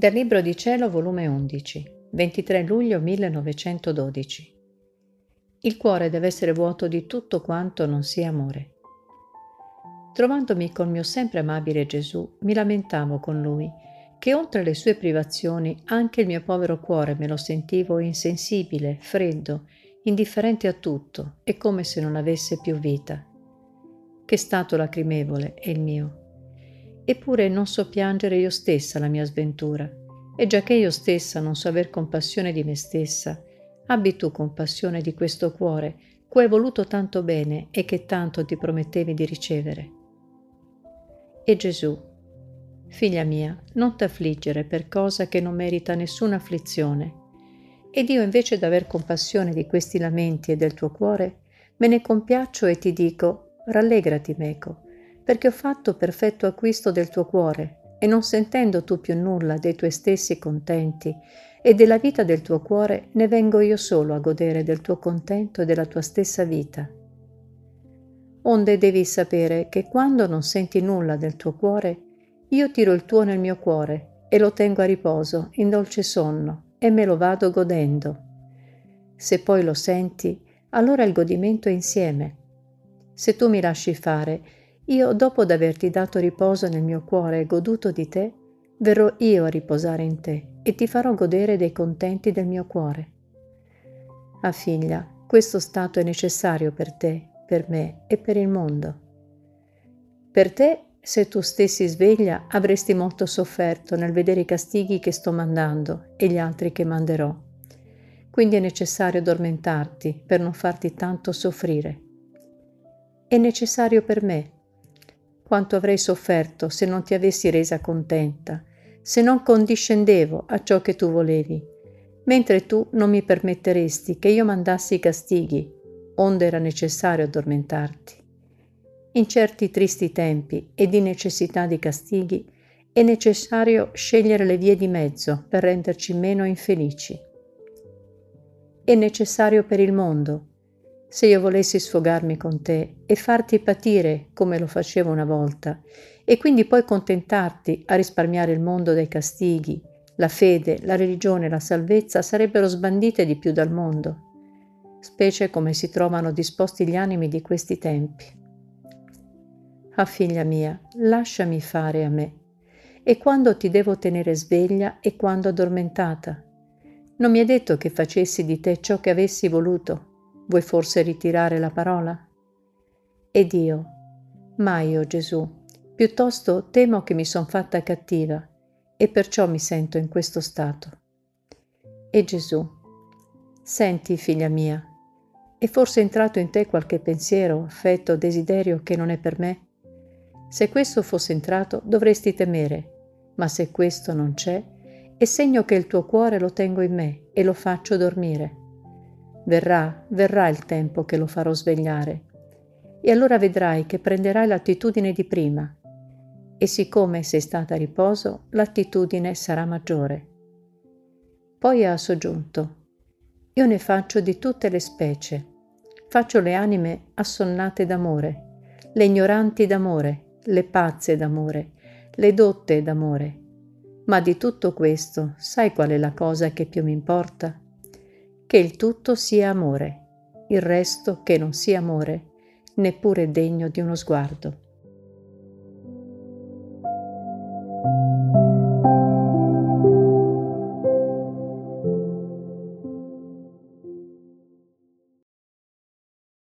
Dal Libro di Cielo, volume 11, 23 luglio 1912. Il cuore deve essere vuoto di tutto quanto non sia amore. Trovandomi col mio sempre amabile Gesù, mi lamentavo con lui che oltre le sue privazioni anche il mio povero cuore me lo sentivo insensibile, freddo, indifferente a tutto e come se non avesse più vita. Che stato lacrimevole è il mio eppure non so piangere io stessa la mia sventura, e già che io stessa non so aver compassione di me stessa, abbi tu compassione di questo cuore, cui hai voluto tanto bene e che tanto ti promettevi di ricevere. E Gesù, figlia mia, non t'affliggere per cosa che non merita nessuna afflizione. Ed io invece d'aver compassione di questi lamenti e del tuo cuore, me ne compiaccio e ti dico, rallegrati meco, perché ho fatto perfetto acquisto del tuo cuore e non sentendo tu più nulla dei tuoi stessi contenti e della vita del tuo cuore, ne vengo io solo a godere del tuo contento e della tua stessa vita. Onde devi sapere che quando non senti nulla del tuo cuore, io tiro il tuo nel mio cuore e lo tengo a riposo, in dolce sonno, e me lo vado godendo. Se poi lo senti, allora il godimento è insieme. Se tu mi lasci fare, io, dopo d'averti dato riposo nel mio cuore e goduto di te, verrò io a riposare in te e ti farò godere dei contenti del mio cuore. Ah figlia, questo stato è necessario per te, per me e per il mondo. Per te, se tu stessi sveglia, avresti molto sofferto nel vedere i castighi che sto mandando e gli altri che manderò. Quindi è necessario addormentarti per non farti tanto soffrire. È necessario per me quanto avrei sofferto se non ti avessi resa contenta, se non condiscendevo a ciò che tu volevi, mentre tu non mi permetteresti che io mandassi i castighi, onde era necessario addormentarti. In certi tristi tempi e di necessità di castighi è necessario scegliere le vie di mezzo per renderci meno infelici. È necessario per il mondo, se io volessi sfogarmi con te e farti patire come lo facevo una volta, e quindi poi contentarti a risparmiare il mondo dai castighi, la fede, la religione la salvezza sarebbero sbandite di più dal mondo, specie come si trovano disposti gli animi di questi tempi. Ah figlia mia, lasciami fare a me, e quando ti devo tenere sveglia e quando addormentata. Non mi è detto che facessi di te ciò che avessi voluto, Vuoi forse ritirare la parola? Ed io, mai, o oh Gesù, piuttosto temo che mi son fatta cattiva e perciò mi sento in questo stato. E Gesù, senti, figlia mia, è forse entrato in te qualche pensiero, affetto, desiderio che non è per me? Se questo fosse entrato dovresti temere, ma se questo non c'è, è segno che il tuo cuore lo tengo in me e lo faccio dormire. Verrà, verrà il tempo che lo farò svegliare. E allora vedrai che prenderai l'attitudine di prima. E siccome sei stata a riposo, l'attitudine sarà maggiore. Poi ha soggiunto, io ne faccio di tutte le specie. Faccio le anime assonnate d'amore, le ignoranti d'amore, le pazze d'amore, le dotte d'amore. Ma di tutto questo, sai qual è la cosa che più mi importa? Che il tutto sia amore, il resto che non sia amore, neppure degno di uno sguardo.